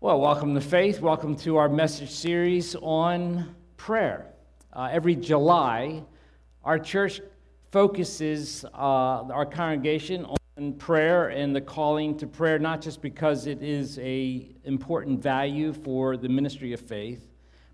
Well, welcome to Faith. Welcome to our message series on prayer. Uh, every July, our church focuses uh, our congregation on prayer and the calling to prayer, not just because it is a important value for the ministry of faith,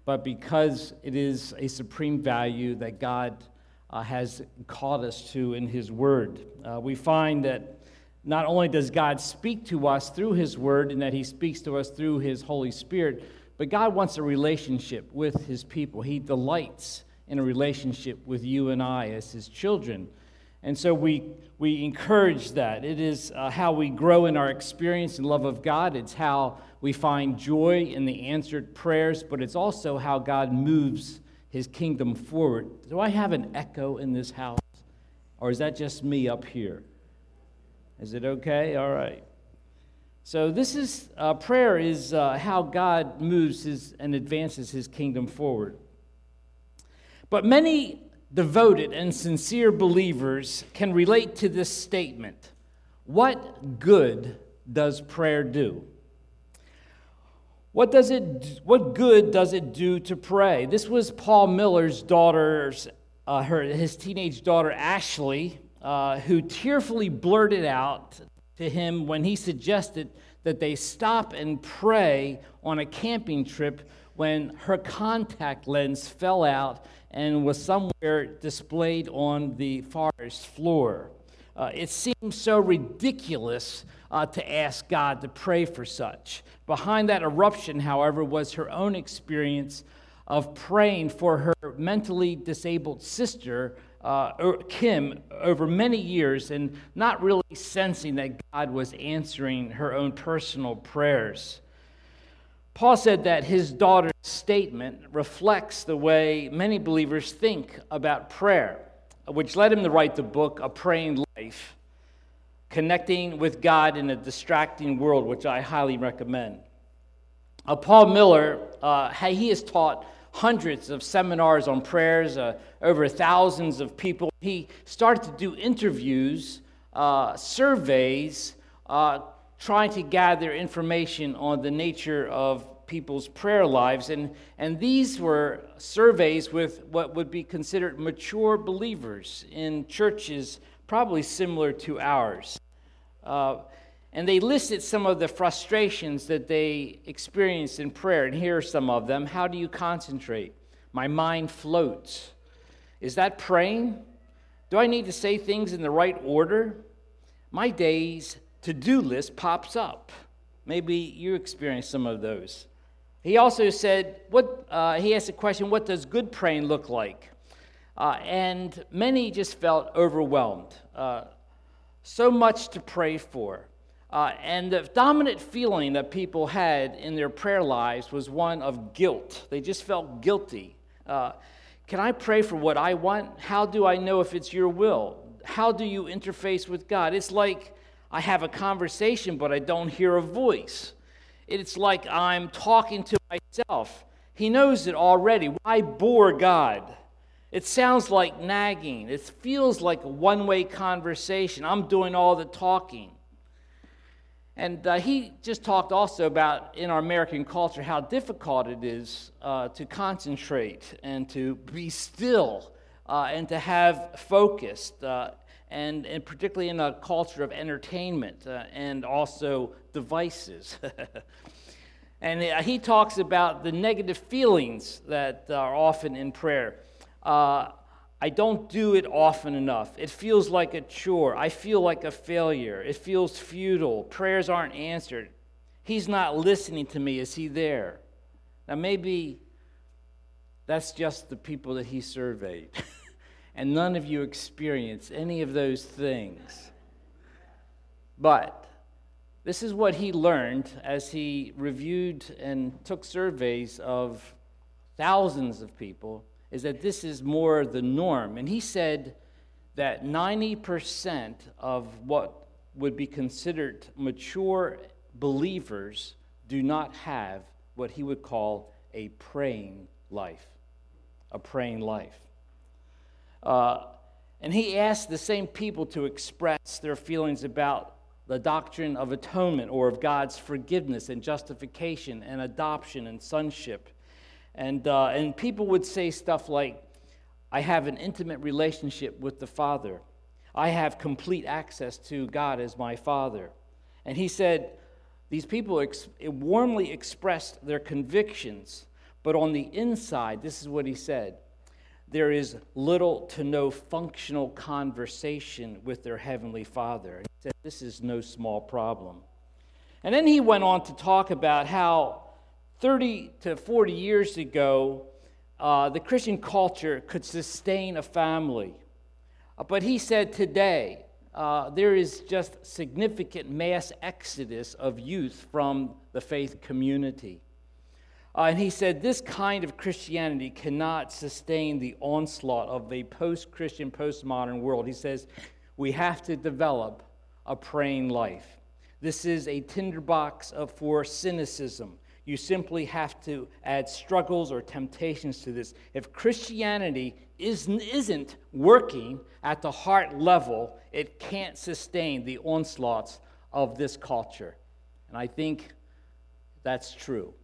but because it is a supreme value that God uh, has called us to in His Word. Uh, we find that not only does God speak to us through His Word and that He speaks to us through His Holy Spirit, but God wants a relationship with His people. He delights in a relationship with you and I as His children. And so we, we encourage that. It is uh, how we grow in our experience and love of God. It's how we find joy in the answered prayers, but it's also how God moves His kingdom forward. Do I have an echo in this house? Or is that just me up here? Is it okay? All right. So this is uh, prayer is uh, how God moves his and advances his kingdom forward. But many devoted and sincere believers can relate to this statement. What good does prayer do? What does it what good does it do to pray? This was Paul Miller's daughter's uh, her his teenage daughter Ashley uh, who tearfully blurted out to him when he suggested that they stop and pray on a camping trip when her contact lens fell out and was somewhere displayed on the forest floor. Uh, it seemed so ridiculous uh, to ask God to pray for such. Behind that eruption, however, was her own experience of praying for her mentally disabled sister uh, Kim over many years and not really sensing that God was answering her own personal prayers. Paul said that his daughter's statement reflects the way many believers think about prayer, which led him to write the book, A Praying Life, connecting with God in a distracting world, which I highly recommend. Uh, Paul Miller, uh, he has taught hundreds of seminars on prayers, uh, over thousands of people. He started to do interviews, uh, surveys, uh, trying to gather information on the nature of people's prayer lives. And, and these were surveys with what would be considered mature believers in churches, probably similar to ours. And they listed some of the frustrations that they experienced in prayer. And here are some of them. How do you concentrate? My mind floats. Is that praying? Do I need to say things in the right order? My day's to do list pops up. Maybe you experienced some of those. He also said, what, uh, he asked the question, what does good praying look like? Uh, and many just felt overwhelmed. Uh, so much to pray for. Uh, and the dominant feeling that people had in their prayer lives was one of guilt. They just felt guilty. Uh, can I pray for what I want? How do I know if it's your will? How do you interface with God? It's like I have a conversation, but I don't hear a voice. It's like I'm talking to myself. He knows it already. Why bore God? It sounds like nagging. It feels like a one way conversation. I'm doing all the talking. And uh, he just talked also about in our American culture how difficult it is uh, to concentrate and to be still uh, and to have focused, uh, and, and particularly in a culture of entertainment uh, and also devices. and uh, he talks about the negative feelings that are often in prayer. I don't do it often enough. It feels like a chore. I feel like a failure. It feels futile. Prayers aren't answered. He's not listening to me. Is he there? Now, maybe that's just the people that he surveyed. and none of you experience any of those things. But this is what he learned as he reviewed and took surveys of thousands of people is that this is more the norm. And he said that 90% of what would be considered mature believers do not have what he would call a praying life. A praying life. Uh, and he asked the same people to express their feelings about the doctrine of atonement or of God's forgiveness and justification and adoption and sonship. And, uh, and people would say stuff like, I have an intimate relationship with the Father. I have complete access to God as my Father. And he said, these people ex- warmly expressed their convictions, but on the inside, this is what he said there is little to no functional conversation with their Heavenly Father. And he said, This is no small problem. And then he went on to talk about how 30 to 40 years ago, uh, the Christian culture could sustain a family. Uh, but he said today, uh, there is just significant mass exodus of youth from the faith community. Uh, and he said, This kind of Christianity cannot sustain the onslaught of a post Christian, postmodern world. He says, We have to develop a praying life. This is a tinderbox of, for cynicism. You simply have to add struggles or temptations to this. If Christianity isn't, working at the heart level, it can't sustain the onslaughts of this culture. And I think that's true.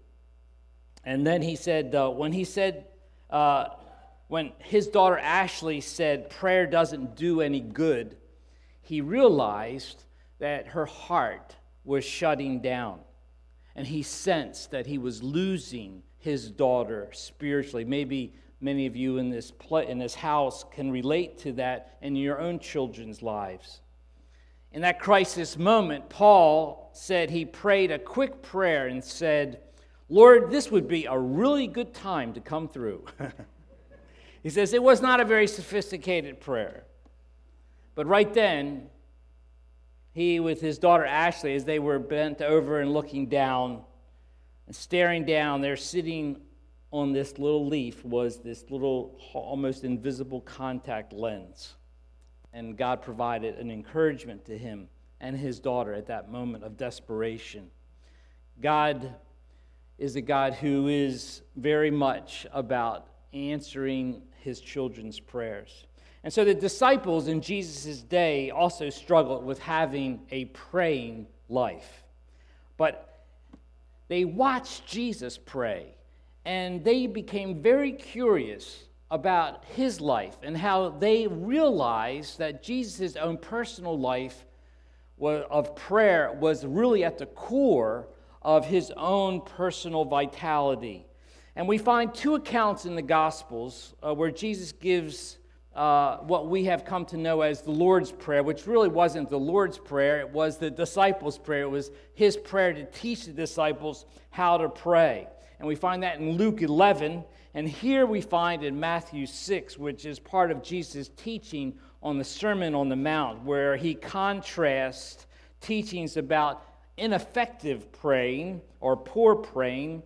And then he said, uh, when he said, uh, when his daughter Ashley said prayer doesn't do any good, he realized that her heart was shutting down. And he sensed that he was losing his daughter spiritually. Maybe many of you in this, pl- in this house can relate to that in your own children's lives. In that crisis moment, Paul said he prayed a quick prayer and said, Lord, this would be a really good time to come through. he says it was not a very sophisticated prayer. But right then, he, with his daughter Ashley, as they were bent over and looking down and staring down, they're sitting on this little leaf, was this little almost invisible contact lens. And God provided an encouragement to him and his daughter at that moment of desperation. God is a God who is very much about answering his children's prayers. And so the disciples in Jesus' day also struggled with having a praying life. But they watched Jesus pray, and they became very curious about his life and how they realized that Jesus' own personal life of prayer was really at the core of his own personal vitality. And we find two accounts in the Gospels uh, where Jesus gives uh, what we have come to know as the Lord's Prayer, which really wasn't the Lord's Prayer, it was the disciples' prayer. It was his prayer to teach the disciples how to pray. And we find that in Luke 11. And here we find in Matthew 6, which is part of Jesus' teaching on the Sermon on the Mount, where he contrasts teachings about ineffective praying or poor praying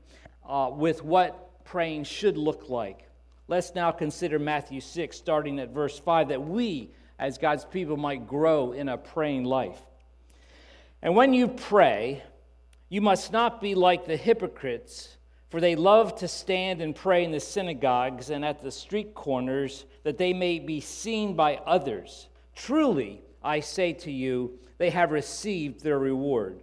uh, with what praying should look like. Let's now consider Matthew 6, starting at verse 5, that we, as God's people, might grow in a praying life. And when you pray, you must not be like the hypocrites, for they love to stand and pray in the synagogues and at the street corners, that they may be seen by others. Truly, I say to you, they have received their reward.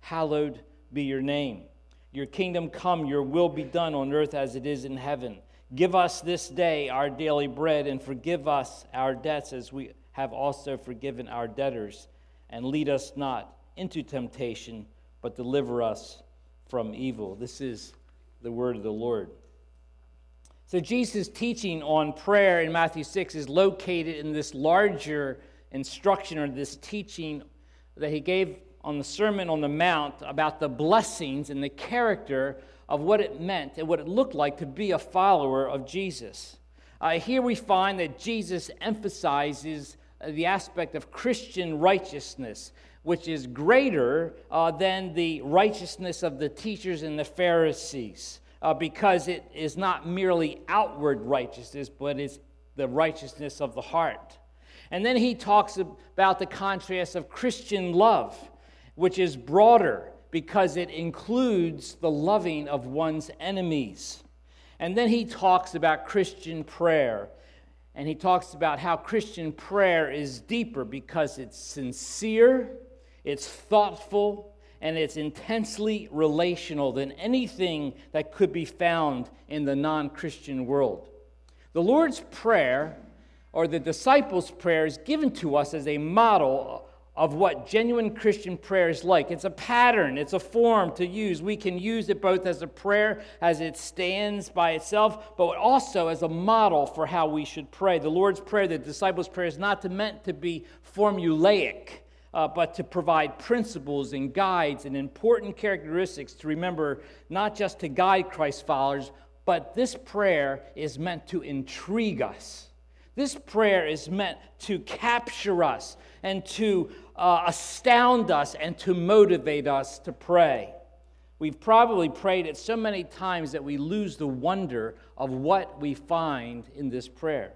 hallowed be your name. Your kingdom come, your will be done on earth as it is in heaven. Give us this day our daily bread, and forgive us our debts as we have also forgiven our debtors. And lead us not into temptation, but deliver us from evil. This is the word of the Lord. So, Jesus' teaching on prayer in Matthew 6 is located in this larger instruction or this teaching that he gave on the Sermon on the Mount about the blessings and the character of what it meant and what it looked like to be a follower of Jesus. Uh, here we find that Jesus emphasizes the aspect of Christian righteousness, which is greater uh, than the righteousness of the teachers and the Pharisees, uh, because it is not merely outward righteousness, but it's the righteousness of the heart. And then he talks about the contrast of Christian love, which is broader because it includes the loving of one's enemies. And then he talks about Christian prayer. And he talks about how Christian prayer is deeper because it's sincere, it's thoughtful, and it's intensely relational than anything that could be found in the non Christian world. The Lord's Prayer, or the disciples' prayer, is given to us as a model of what genuine Christian prayer is like. It's a pattern, it's a form to use. We can use it both as a prayer as it stands by itself, but also as a model for how we should pray. The Lord's Prayer, the disciples' prayer, is not meant to be formulaic. Uh, but to provide principles and guides and important characteristics to remember, not just to guide Christ's followers, but this prayer is meant to intrigue us. This prayer is meant to capture us and to uh, astound us and to motivate us to pray. We've probably prayed it so many times that we lose the wonder of what we find in this prayer.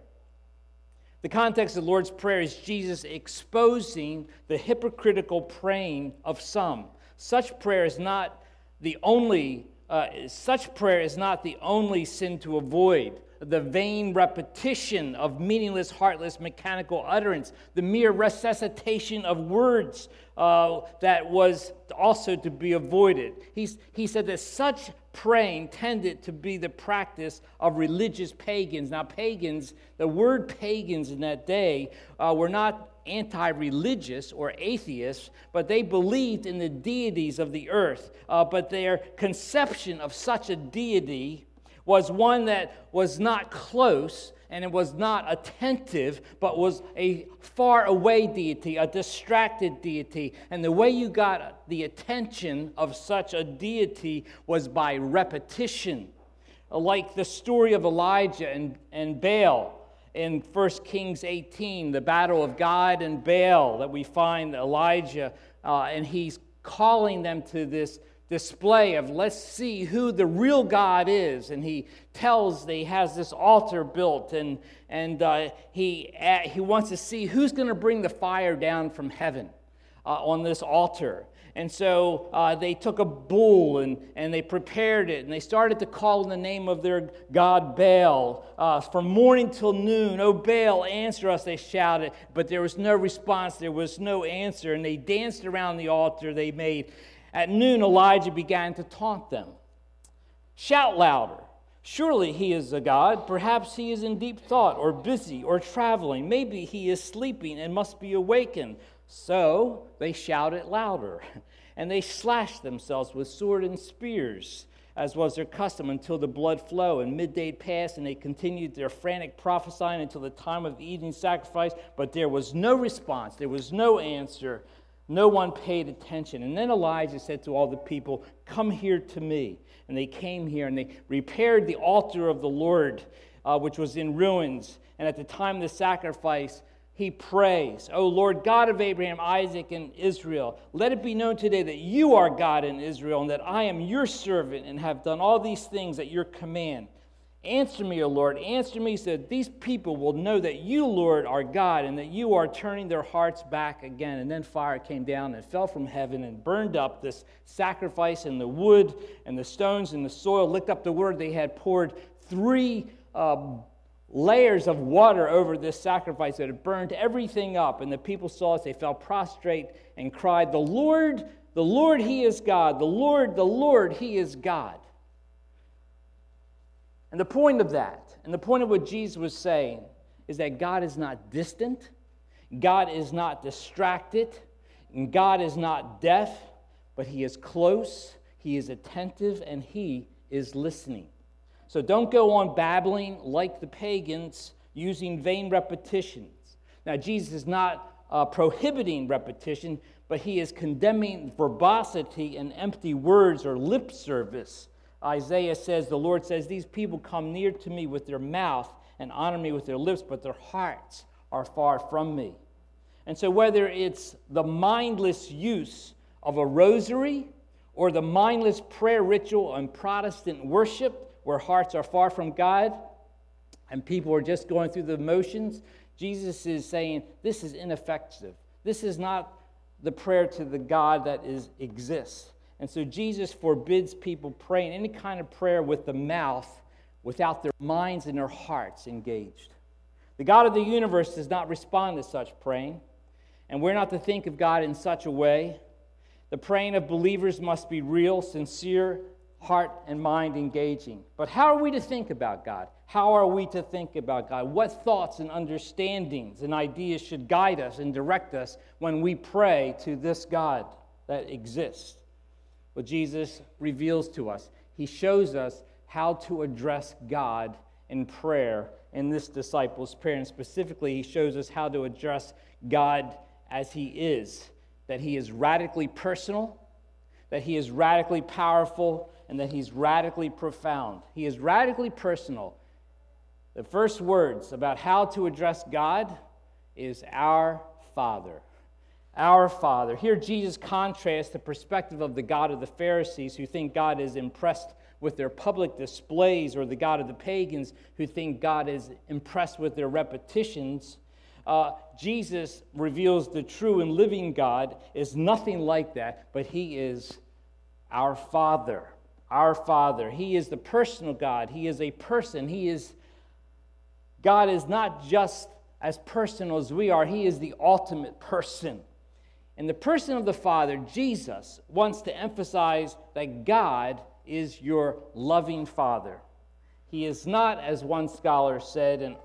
The context of the Lord's Prayer is Jesus exposing the hypocritical praying of some. Such prayer is not the only uh, such prayer is not the only sin to avoid the vain repetition of meaningless, heartless, mechanical utterance, the mere resuscitation of words uh, that was also to be avoided. He's, he said that such praying tended to be the practice of religious pagans. Now, pagans, the word pagans in that day uh, were not anti religious or atheists, but they believed in the deities of the earth. Uh, but their conception of such a deity was one that was not close and it was not attentive, but was a far away deity, a distracted deity. And the way you got the attention of such a deity was by repetition. Like the story of Elijah and, and Baal in 1 Kings 18, the battle of God and Baal, that we find Elijah, uh, and he's calling them to this display of let's see who the real God is. And he tells that he has this altar built and, and uh, he, uh, he wants to see who's going to bring the fire down from heaven uh, on this altar. And so uh, they took a bull and, and they prepared it and they started to call in the name of their god Baal. Uh, from morning till noon, Oh, Baal, answer us, they shouted. But there was no response, there was no answer. And they danced around the altar they made. At noon, Elijah began to taunt them. Shout louder. Surely he is a God. Perhaps he is in deep thought, or busy, or traveling. Maybe he is sleeping and must be awakened. So they shouted louder, and they slashed themselves with sword and spears, as was their custom, until the blood flowed. And midday passed, and they continued their frantic prophesying until the time of the evening sacrifice. But there was no response, there was no answer. No one paid attention. And then Elijah said to all the people, Come here to me. And they came here and they repaired the altar of the Lord, uh, which was in ruins. And at the time of the sacrifice, he prays, O Lord God of Abraham, Isaac, and Israel, let it be known today that you are God in Israel, and that I am your servant and have done all these things at your command. Answer me, O Lord, answer me so that these people will know that you, Lord, are God and that you are turning their hearts back again. And then fire came down and fell from heaven and burned up this sacrifice and the wood and the stones and the soil, licked up the word they had poured three uh, layers of water over this sacrifice that had burned everything up. And the people saw it, they fell prostrate and cried, The Lord, the Lord, He is God. The Lord, the Lord, He is God. And the point of that, and the point of what Jesus was saying, is that God is not distant, God is not distracted, and God is not deaf, but He is close, He is attentive, and He is listening. So don't go on babbling like the pagans using vain repetitions. Now, Jesus is not uh, prohibiting repetition, but he is condemning verbosity and empty words or lip service Isaiah says, the Lord says, These people come near to me with their mouth and honor me with their lips, but their hearts are far from me. And so, whether it's the mindless use of a rosary or the mindless prayer ritual on Protestant worship, where hearts are far from God and people are just going through the motions, Jesus is saying this is ineffective. This is not the prayer to the God that is, exists. And so Jesus forbids people praying any kind of prayer with the mouth without their minds and their hearts engaged. The God of the universe does not respond to such praying, and we're not to think of God in such a way. The praying of believers must be real, sincere, heart and mind engaging. But how are we to think about God? How are we to think about God? What thoughts and understandings and ideas should guide us and direct us when we pray to this God that exists? Well, Jesus reveals to us. He shows us how to address God in prayer in this disciples' prayer. And specifically, he shows us how to address God as he is that he is radically personal, that he is radically powerful, and that he's radically profound. He is radically personal. The first words about how to address God is our Father. Our Father. Here, Jesus contrasts the perspective of the God of the Pharisees who think God is impressed with their public displays, or the God of the pagans who think God is impressed with their repetitions. Uh, Jesus reveals the true and living God is nothing like that, but He is our Father our Father. He is the personal God. He is a person. He is, God is not just as personal as we are, He is the ultimate person. And the person of the Father, Jesus, wants to emphasize that God is your loving Father. He is not, as one scholar said, an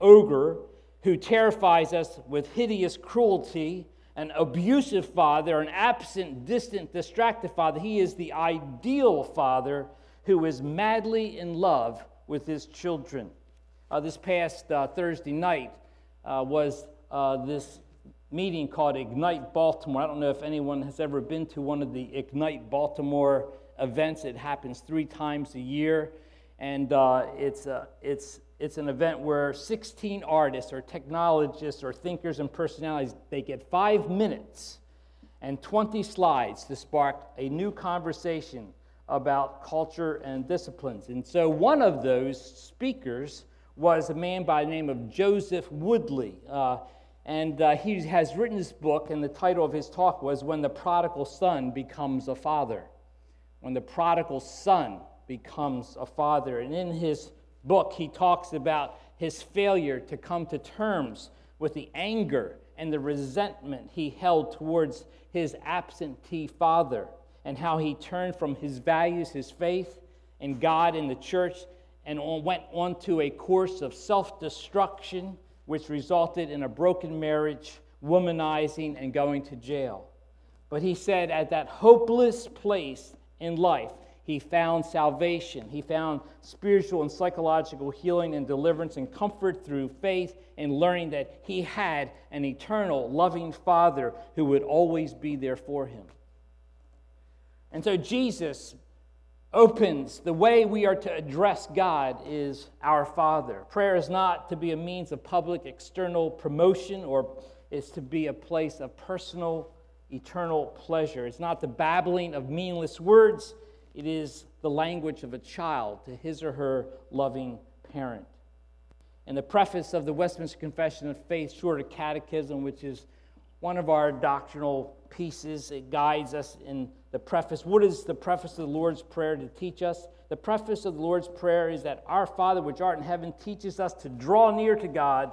ogre who terrifies us with hideous cruelty an abusive father, an absent, distant, distracted father. He is the ideal father who is madly in love with his children. Uh, this past uh, Thursday night uh, was uh, this meeting called Ignite Baltimore. I don't know if anyone has ever been to one of the Ignite Baltimore events. It happens three times a year, and uh, it's, uh, it's it's an event where 16 artists or technologists or thinkers and personalities they get five minutes and 20 slides to spark a new conversation about culture and disciplines and so one of those speakers was a man by the name of joseph woodley uh, and uh, he has written this book and the title of his talk was when the prodigal son becomes a father. When the prodigal son becomes a father. And in his book, he talks about his failure to come to terms with the anger and the resentment he held towards his absentee father and how he turned from his values, his faith in God and the church, and went on to a course of self destruction, which resulted in a broken marriage, womanizing, and going to jail. But he said, at that hopeless place in life, he found salvation. He found spiritual and psychological healing and deliverance and comfort through faith and learning that he had an eternal, loving Father who would always be there for him. And so Jesus opens the way we are to address God is our Father. Prayer is not to be a means of public external promotion or is to be a place of personal, eternal pleasure. It's not the babbling of meaningless words it is the language of a child to his or her loving parent. In the preface of the Westminster Confession of Faith, Shorter Catechism, which is one of our doctrinal pieces, it guides us in the preface. What is the preface of the Lord's Prayer to teach us? The preface of the Lord's Prayer is that our Father, which art in heaven, teaches us to draw near to God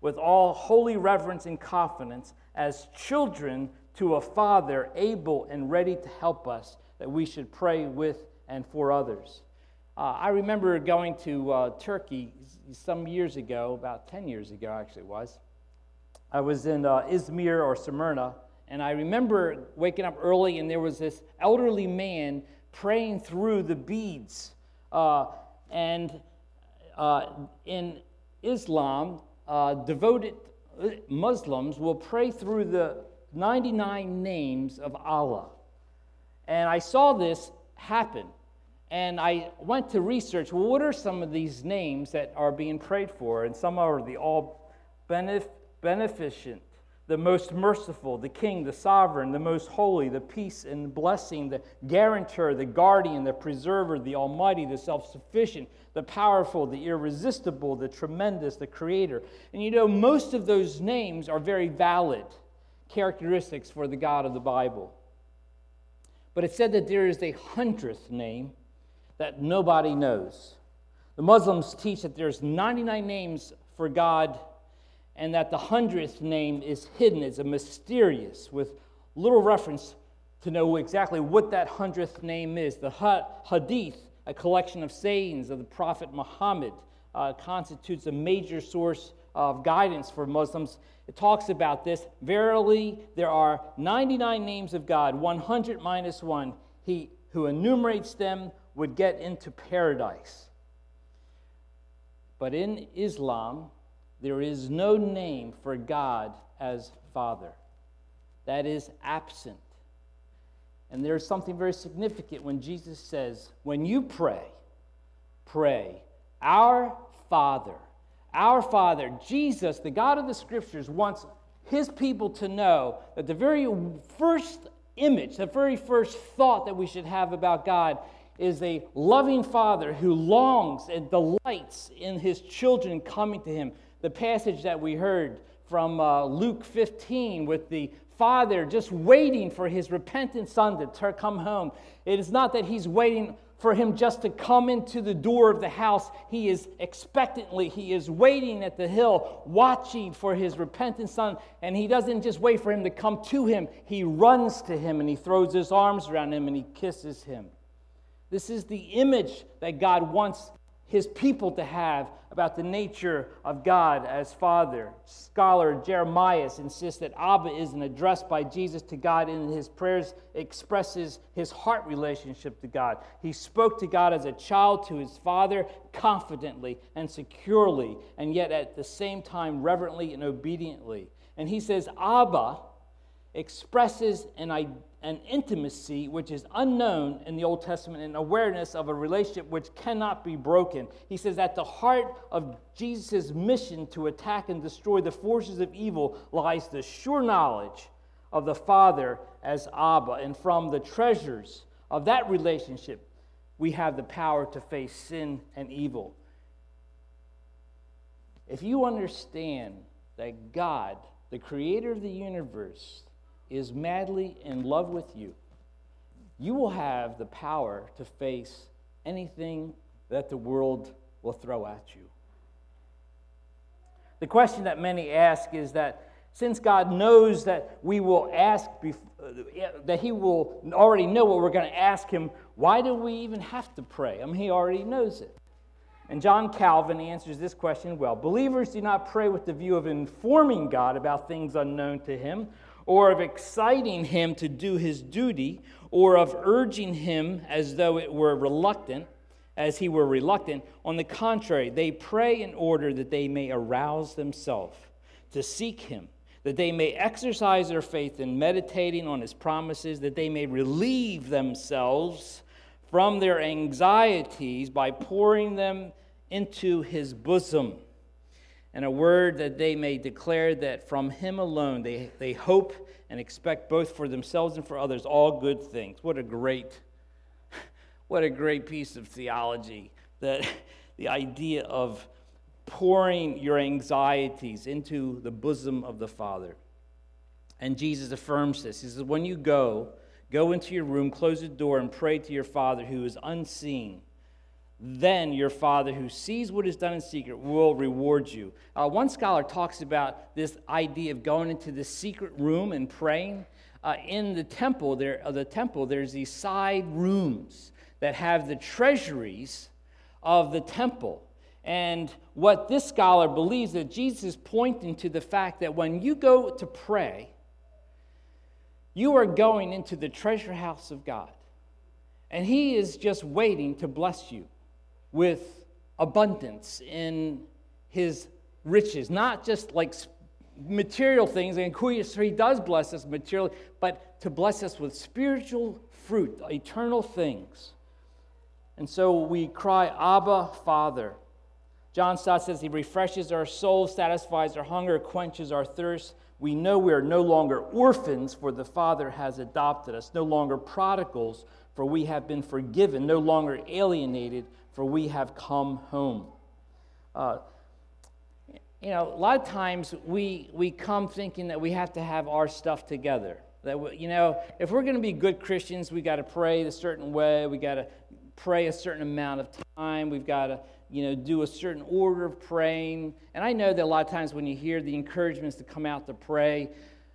with all holy reverence and confidence as children to a Father able and ready to help us that we should pray with and for others. Uh, I remember going to uh, Turkey some years ago, about 10 years ago, actually, it was. I was in uh, Izmir or Smyrna, and I remember waking up early, and there was this elderly man praying through the beads. Uh, and uh, in Islam, uh, devoted Muslims will pray through the 99 names of Allah. And I saw this happen. And I went to research well, what are some of these names that are being prayed for? And some are the all benef- beneficent, the most merciful, the king, the sovereign, the most holy, the peace and blessing, the guarantor, the guardian, the preserver, the almighty, the self sufficient, the powerful, the irresistible, the tremendous, the creator. And you know, most of those names are very valid characteristics for the God of the Bible. But it said that there is a hundredth name that nobody knows. The Muslims teach that there's 99 names for God and that the hundredth name is hidden. It's a mysterious, with little reference to know exactly what that hundredth name is. The Hadith, a collection of sayings of the Prophet Muhammad, uh, constitutes a major source of guidance for Muslims. It talks about this. Verily, there are 99 names of God, 100 minus one. He who enumerates them would get into paradise. But in Islam, there is no name for God as Father. That is absent. And there's something very significant when Jesus says, When you pray, pray, Our Father. Our Father, Jesus, the God of the Scriptures, wants his people to know that the very first image, the very first thought that we should have about God is a loving Father who longs and delights in his children coming to him, the passage that we heard from uh, Luke 15 with the father just waiting for his repentant son to come home. It is not that he's waiting for him just to come into the door of the house. He is expectantly, he is waiting at the hill, watching for his repentant son. And he doesn't just wait for him to come to him, he runs to him and he throws his arms around him and he kisses him. This is the image that God wants his people to have about the nature of God as Father. Scholar Jeremias insists that Abba is an address by Jesus to God in his prayers expresses his heart relationship to God. He spoke to God as a child to his father confidently and securely, and yet at the same time reverently and obediently. And he says, Abba expresses an, an intimacy which is unknown in the Old Testament, an awareness of a relationship which cannot be broken. He says, At the heart of Jesus' mission to attack and destroy the forces of evil lies the sure knowledge of the Father as Abba. And from the treasures of that relationship, we have the power to face sin and evil. If you understand that God, the creator of the universe, is madly in love with you, you will have the power to face anything that the world will throw at you. The question that many ask is that since God knows that we will ask, uh, that He will already know what we're going to ask Him, why do we even have to pray? I mean, He already knows it. And John Calvin answers this question well. Believers do not pray with the view of informing God about things unknown to Him or of exciting him to do his duty, or of urging him as though it were reluctant, as he were reluctant. On the contrary, they pray in order that they may arouse themselves to seek him, that they may exercise their faith in meditating on his promises, that they may relieve themselves from their anxieties by pouring them into his bosom and a word that they may declare that from him alone they, they hope and expect both for themselves and for others all good things. What a great, what a great piece of theology that the idea of pouring your anxieties into the bosom of the Father. And Jesus affirms this. He says, When you go, go into your room, close the door, and pray to your Father who is unseen then your Father who sees what is done in secret will reward you. Uh, one scholar talks about this idea of going into the secret room and praying. Uh, in the temple, there, uh, the temple, there's these side rooms that have the treasuries of the temple. And what this scholar believes that Jesus is pointing to the fact that when you go to pray, you are going into the treasure house of God. And He is just waiting to bless you with abundance in his riches, not just like material things, and he does bless us materially, but to bless us with spiritual fruit, eternal things. And so we cry, Abba, Father. John Stott says he refreshes our soul, satisfies our hunger, quenches our thirst, we know we are no longer orphans, for the Father has adopted us, no longer prodigals, for we have been forgiven, no longer alienated, for we have come home. Uh, you know, a lot of times we, we come thinking that we have to have our stuff together. That, we, you know, if we're going to be good Christians, we got to pray a certain way, we got to pray a certain amount of time, we've got to, you know, do a certain order of praying. And I know that a lot of times when you hear the encouragements to come out to pray,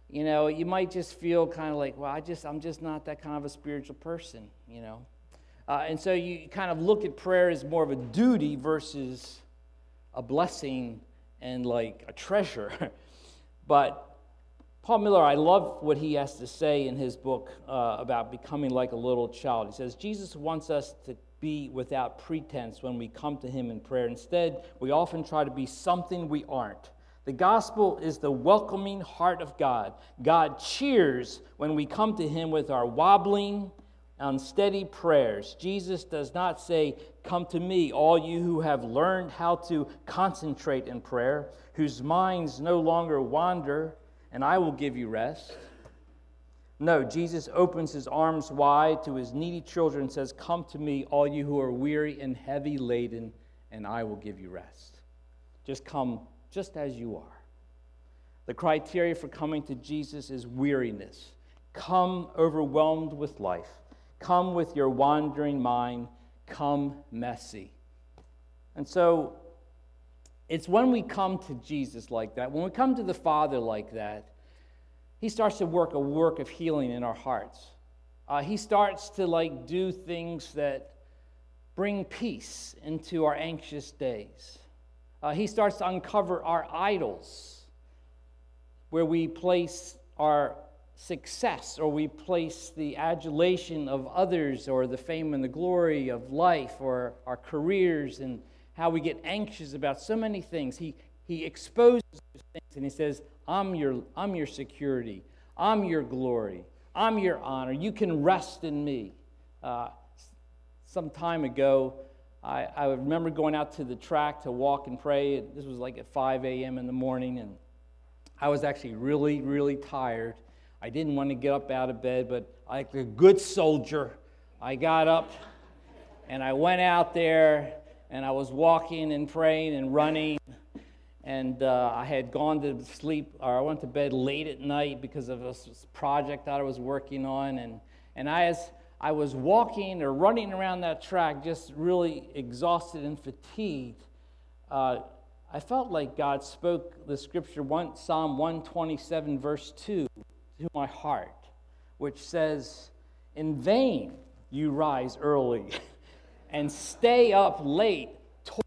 you know, you might just feel kind of like, well, I just, I'm just not that kind of a spiritual person, you know. Uh, and so you kind of look at prayer as more of a duty versus a blessing and like a treasure. but Paul Miller, I love what he has to say in his book uh, about becoming like a little child. He says, Jesus wants us to be without pretense when we come to him in prayer. Instead, we often try to be something we aren't. The gospel is the welcoming heart of God. God cheers when we come to him with our wobbling, Um, unsteady prayers. Jesus does not say, Come to me, all you who have learned how to concentrate in prayer, whose minds no longer wander, and I will give you rest. No, Jesus opens his arms wide to his needy children and says, Come to me, all you who are weary and heavy laden, and I will give you rest. Just come just as you are. The criteria for coming to Jesus is weariness. Come overwhelmed with life. Come with your wandering mind. Come messy. And so it's when we come to Jesus like that, when we come to the Father like that, He starts to work a work of healing in our hearts. Uh, he starts to like do things that bring peace into our anxious days. Uh, he starts to uncover our idols, where we place our success or we place the adulation of others or the fame and the glory of life or our careers and how we get anxious about so many things. He, he exposes those things and he says, I'm your, I'm your security, I'm your glory, I'm your honor. You can rest in me. Uh, some time ago, I, I remember going out to the track to walk and pray. This was like at 5 a.m. in the morning, and I was actually really, really tired. I didn't want to get up out of bed, but like a good soldier, I got up and I went out there and I was walking and praying and running. And uh, I had gone to sleep, or I went to bed late at night because of a project that I was working on. And, and I, as I was walking or running around that track, just really exhausted and fatigued, uh, I felt like God spoke the scripture, one, Psalm 127, verse 2 to my heart, which says, In vain you rise early and stay up late,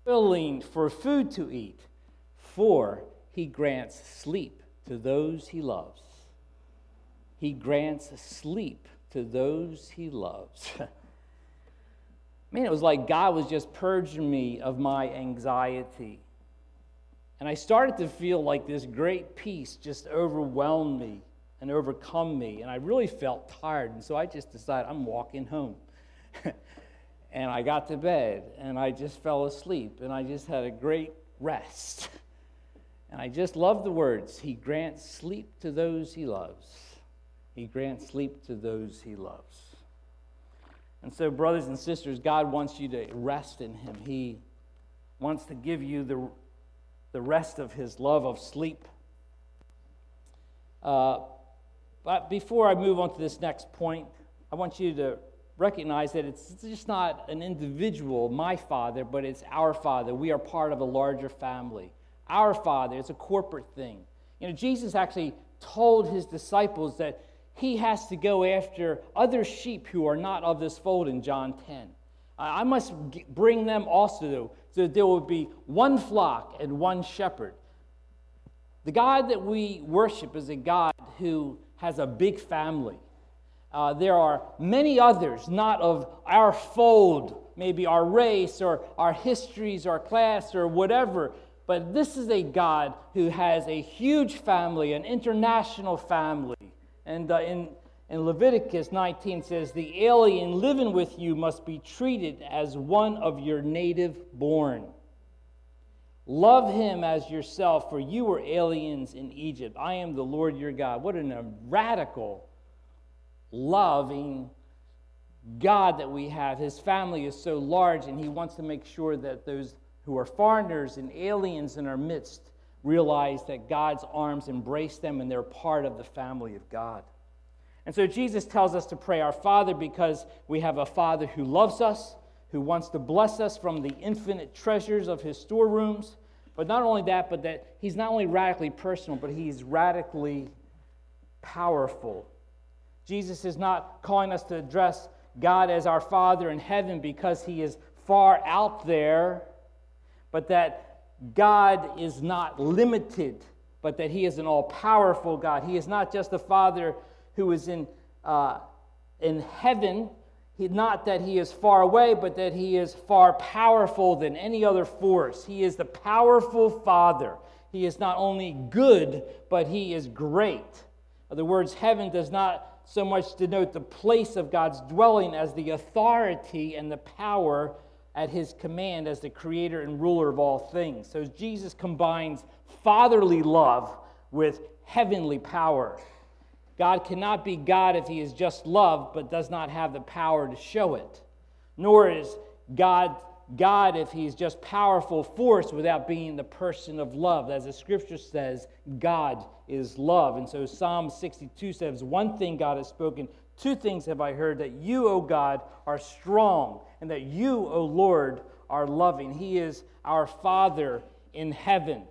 toiling for food to eat, for he grants sleep to those he loves. He grants sleep to those he loves. Man, it was like God was just purging me of my anxiety. And I started to feel like this great peace just overwhelmed me and overcome me. And I really felt tired. And so I just decided I'm walking home. and I got to bed and I just fell asleep and I just had a great rest. And I just love the words He grants sleep to those He loves. He grants sleep to those He loves. And so, brothers and sisters, God wants you to rest in Him. He wants to give you the, the rest of His love of sleep. Uh, but before I move on to this next point, I want you to recognize that it's just not an individual, my father, but it's our father. We are part of a larger family. Our father, it's a corporate thing. You know, Jesus actually told his disciples that he has to go after other sheep who are not of this fold in John 10. I must bring them also, so that there will be one flock and one shepherd. The God that we worship is a God who has a big family. Uh, there are many others, not of our fold, maybe our race or our histories, our class, or whatever. But this is a God who has a huge family, an international family. And uh, in, in Leviticus 19 says, The alien living with you must be treated as one of your native born. Love him as yourself, for you were aliens in Egypt. I am the Lord your God. What a radical, loving God that we have. His family is so large, and he wants to make sure that those who are foreigners and aliens in our midst realize that God's arms embrace them and they're part of the family of God. And so Jesus tells us to pray our Father because we have a Father who loves us, who wants to bless us from the infinite treasures of his storerooms. But not only that, but that he's not only radically personal, but he's radically powerful. Jesus is not calling us to address God as our Father in heaven because he is far out there, but that God is not limited, but that he is an all powerful God. He is not just a Father who is in, uh, in heaven, not that he is far away, but that he is far powerful than any other force. He is the powerful Father. He is not only good, but he is great. In other words, heaven does not so much denote the place of God's dwelling as the authority and the power at his command as the creator and ruler of all things. So Jesus combines fatherly love with heavenly power. God cannot be God if he is just love but does not have the power to show it. Nor is God God if he's just powerful force without being the person of love. As the scripture says, God is love. And so Psalm 62 says, One thing God has spoken, two things have I heard that you, O God, are strong, and that you, O Lord, are loving. He is our Father in heaven.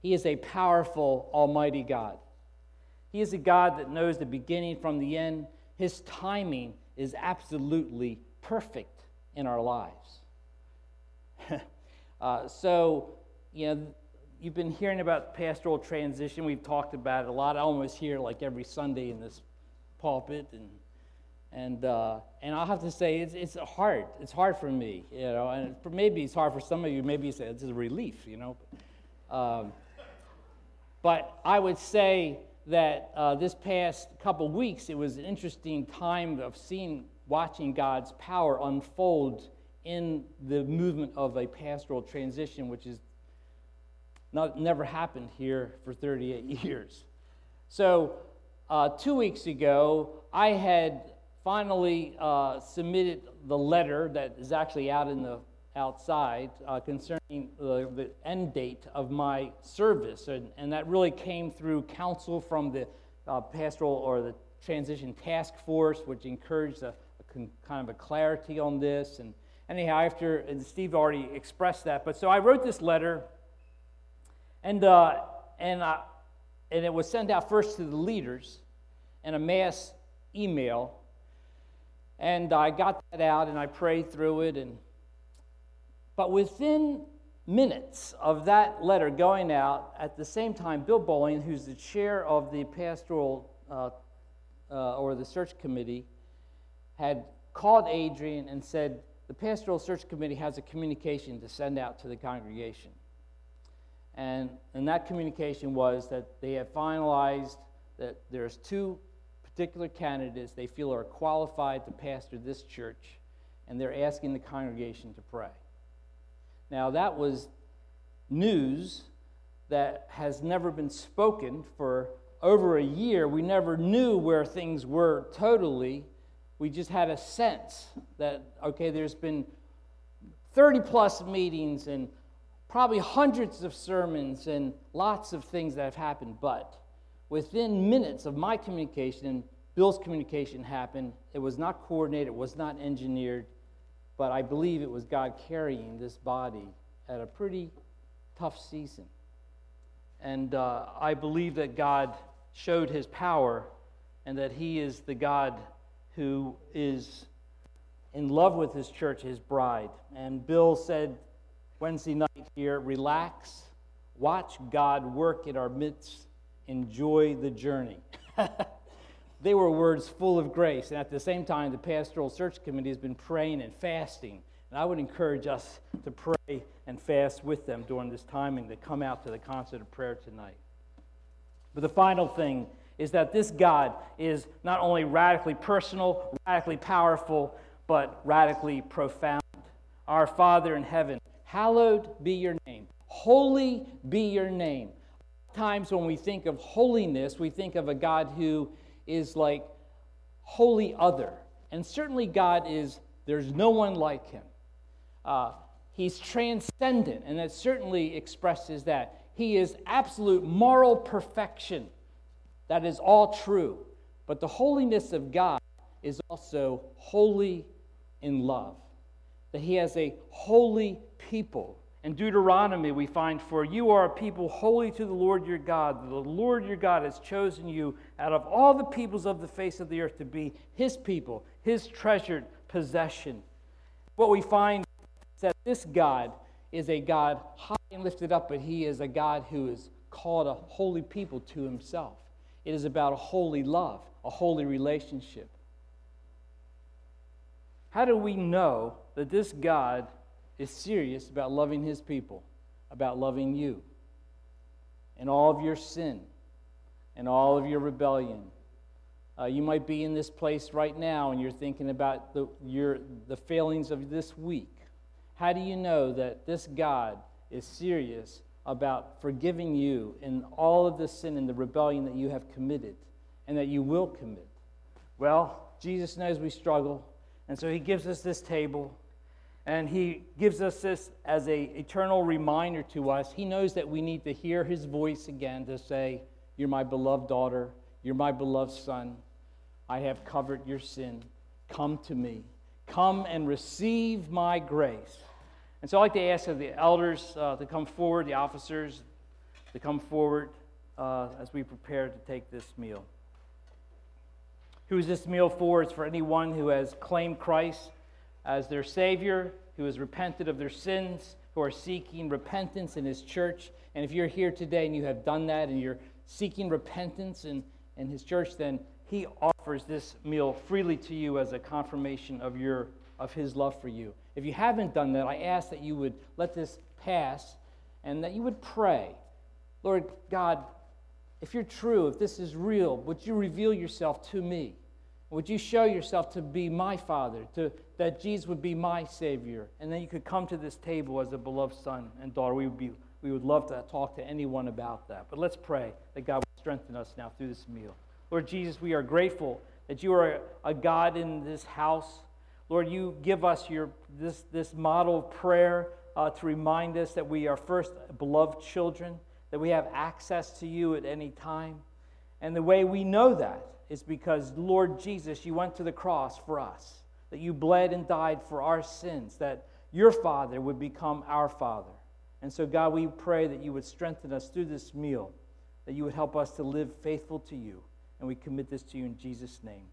He is a powerful, almighty God. He is a God that knows the beginning from the end. His timing is absolutely perfect in our lives. uh, so, you know, you've been hearing about pastoral transition. We've talked about it a lot. I almost hear like every Sunday in this pulpit, and and uh, and I'll have to say it's it's hard. It's hard for me, you know, and for, maybe it's hard for some of you. Maybe it's, it's a relief, you know. Um, but I would say that uh, this past couple weeks, it was an interesting time of seeing, watching God's power unfold in the movement of a pastoral transition, which is not, never happened here for 38 years. So, uh, two weeks ago, I had finally uh, submitted the letter that is actually out in the outside uh, concerning the, the, end date of my service. And, and, that really came through counsel from the uh, pastoral or the transition task force, which encouraged a, a con, kind of a clarity on this. And anyhow, after, and Steve already expressed that. But so I wrote this letter, and, uh, and, and it was sent out first to the leaders in a mass email. And I got that out and I prayed through it and but within minutes of that letter going out, at the same time, Bill Bowling, who's the chair of the pastoral uh, uh, or the search committee, had called Adrian and said, The pastoral search committee has a communication to send out to the congregation. And, and that communication was that they have finalized that there's two particular candidates they feel are qualified to pastor this church, and they're asking the congregation to pray. Now, that was news that has never been spoken for over a year. We never knew where things were totally. We just had a sense that, okay, there's been 30 plus meetings and probably hundreds of sermons and lots of things that have happened. But within minutes of my communication, Bill's communication happened. It was not coordinated, it was not engineered. But I believe it was God carrying this body at a pretty tough season. And uh, I believe that God showed his power and that he is the God who is in love with his church, his bride. And Bill said Wednesday night here relax, watch God work in our midst, enjoy the journey. They were words full of grace. And at the same time, the Pastoral Search Committee has been praying and fasting. And I would encourage us to pray and fast with them during this time and to come out to the concert of prayer tonight. But the final thing is that this God is not only radically personal, radically powerful, but radically profound. Our Father in heaven, Hallowed be your name. Holy be your name. Times when we think of holiness, we think of a God who is like wholly other. And certainly, God is, there's no one like him. Uh, he's transcendent, and that certainly expresses that. He is absolute moral perfection. That is all true. But the holiness of God is also holy in love. That he has a holy people. In Deuteronomy, we find, For you are a people holy to the Lord your God. The Lord your God has chosen you out of all the peoples of the face of the earth to be his people, his treasured possession. What we find is that this God is a God high and lifted up, but he is a God who is called a holy people to himself. It is about a holy love, a holy relationship. How do we know that this God is serious about loving his people, about loving you, and all of your sin, and all of your rebellion? Uh, you might be in this place right now and you're thinking about the, your, the failings of this week. How do you know that this God is serious about forgiving you in all of the sin and the rebellion that you have committed and that you will commit? Well, Jesus knows we struggle, and so he gives us this table and he gives us this as a eternal reminder to us. He knows that we need to hear his voice again to say, "You're my beloved daughter, you're my beloved son. I have covered your sin. Come to me. Come and receive my grace." And so I'd like to ask the elders uh, to come forward, the officers to come forward uh, as we prepare to take this meal. Who is this meal for? It's for anyone who has claimed Christ as their Savior, who has repented of their sins, who are seeking repentance in His church. And if you're here today and you have done that and you're seeking repentance in, in His church, then He offers this meal freely to you as a confirmation of, your, of His love for you. If you haven't done that, I ask that you would let this pass and that you would pray. Lord God, if you're true, if this is real, would you reveal yourself to me? Would you show yourself to be my Father, to, that Jesus would be my Savior, and then you could come to this table as a beloved son and daughter? We would, be, we would love to talk to anyone about that. But let's pray that God will strengthen us now through this meal. Lord Jesus, we are grateful that you are a God in this house. Lord, you give us your, this, this model of prayer uh, to remind us that we are first beloved children, that we have access to you at any time. And the way we know that is because, Lord Jesus, you went to the cross for us, that you bled and died for our sins, that your Father would become our Father. And so, God, we pray that you would strengthen us through this meal, that you would help us to live faithful to you. And we commit this to you in Jesus' name.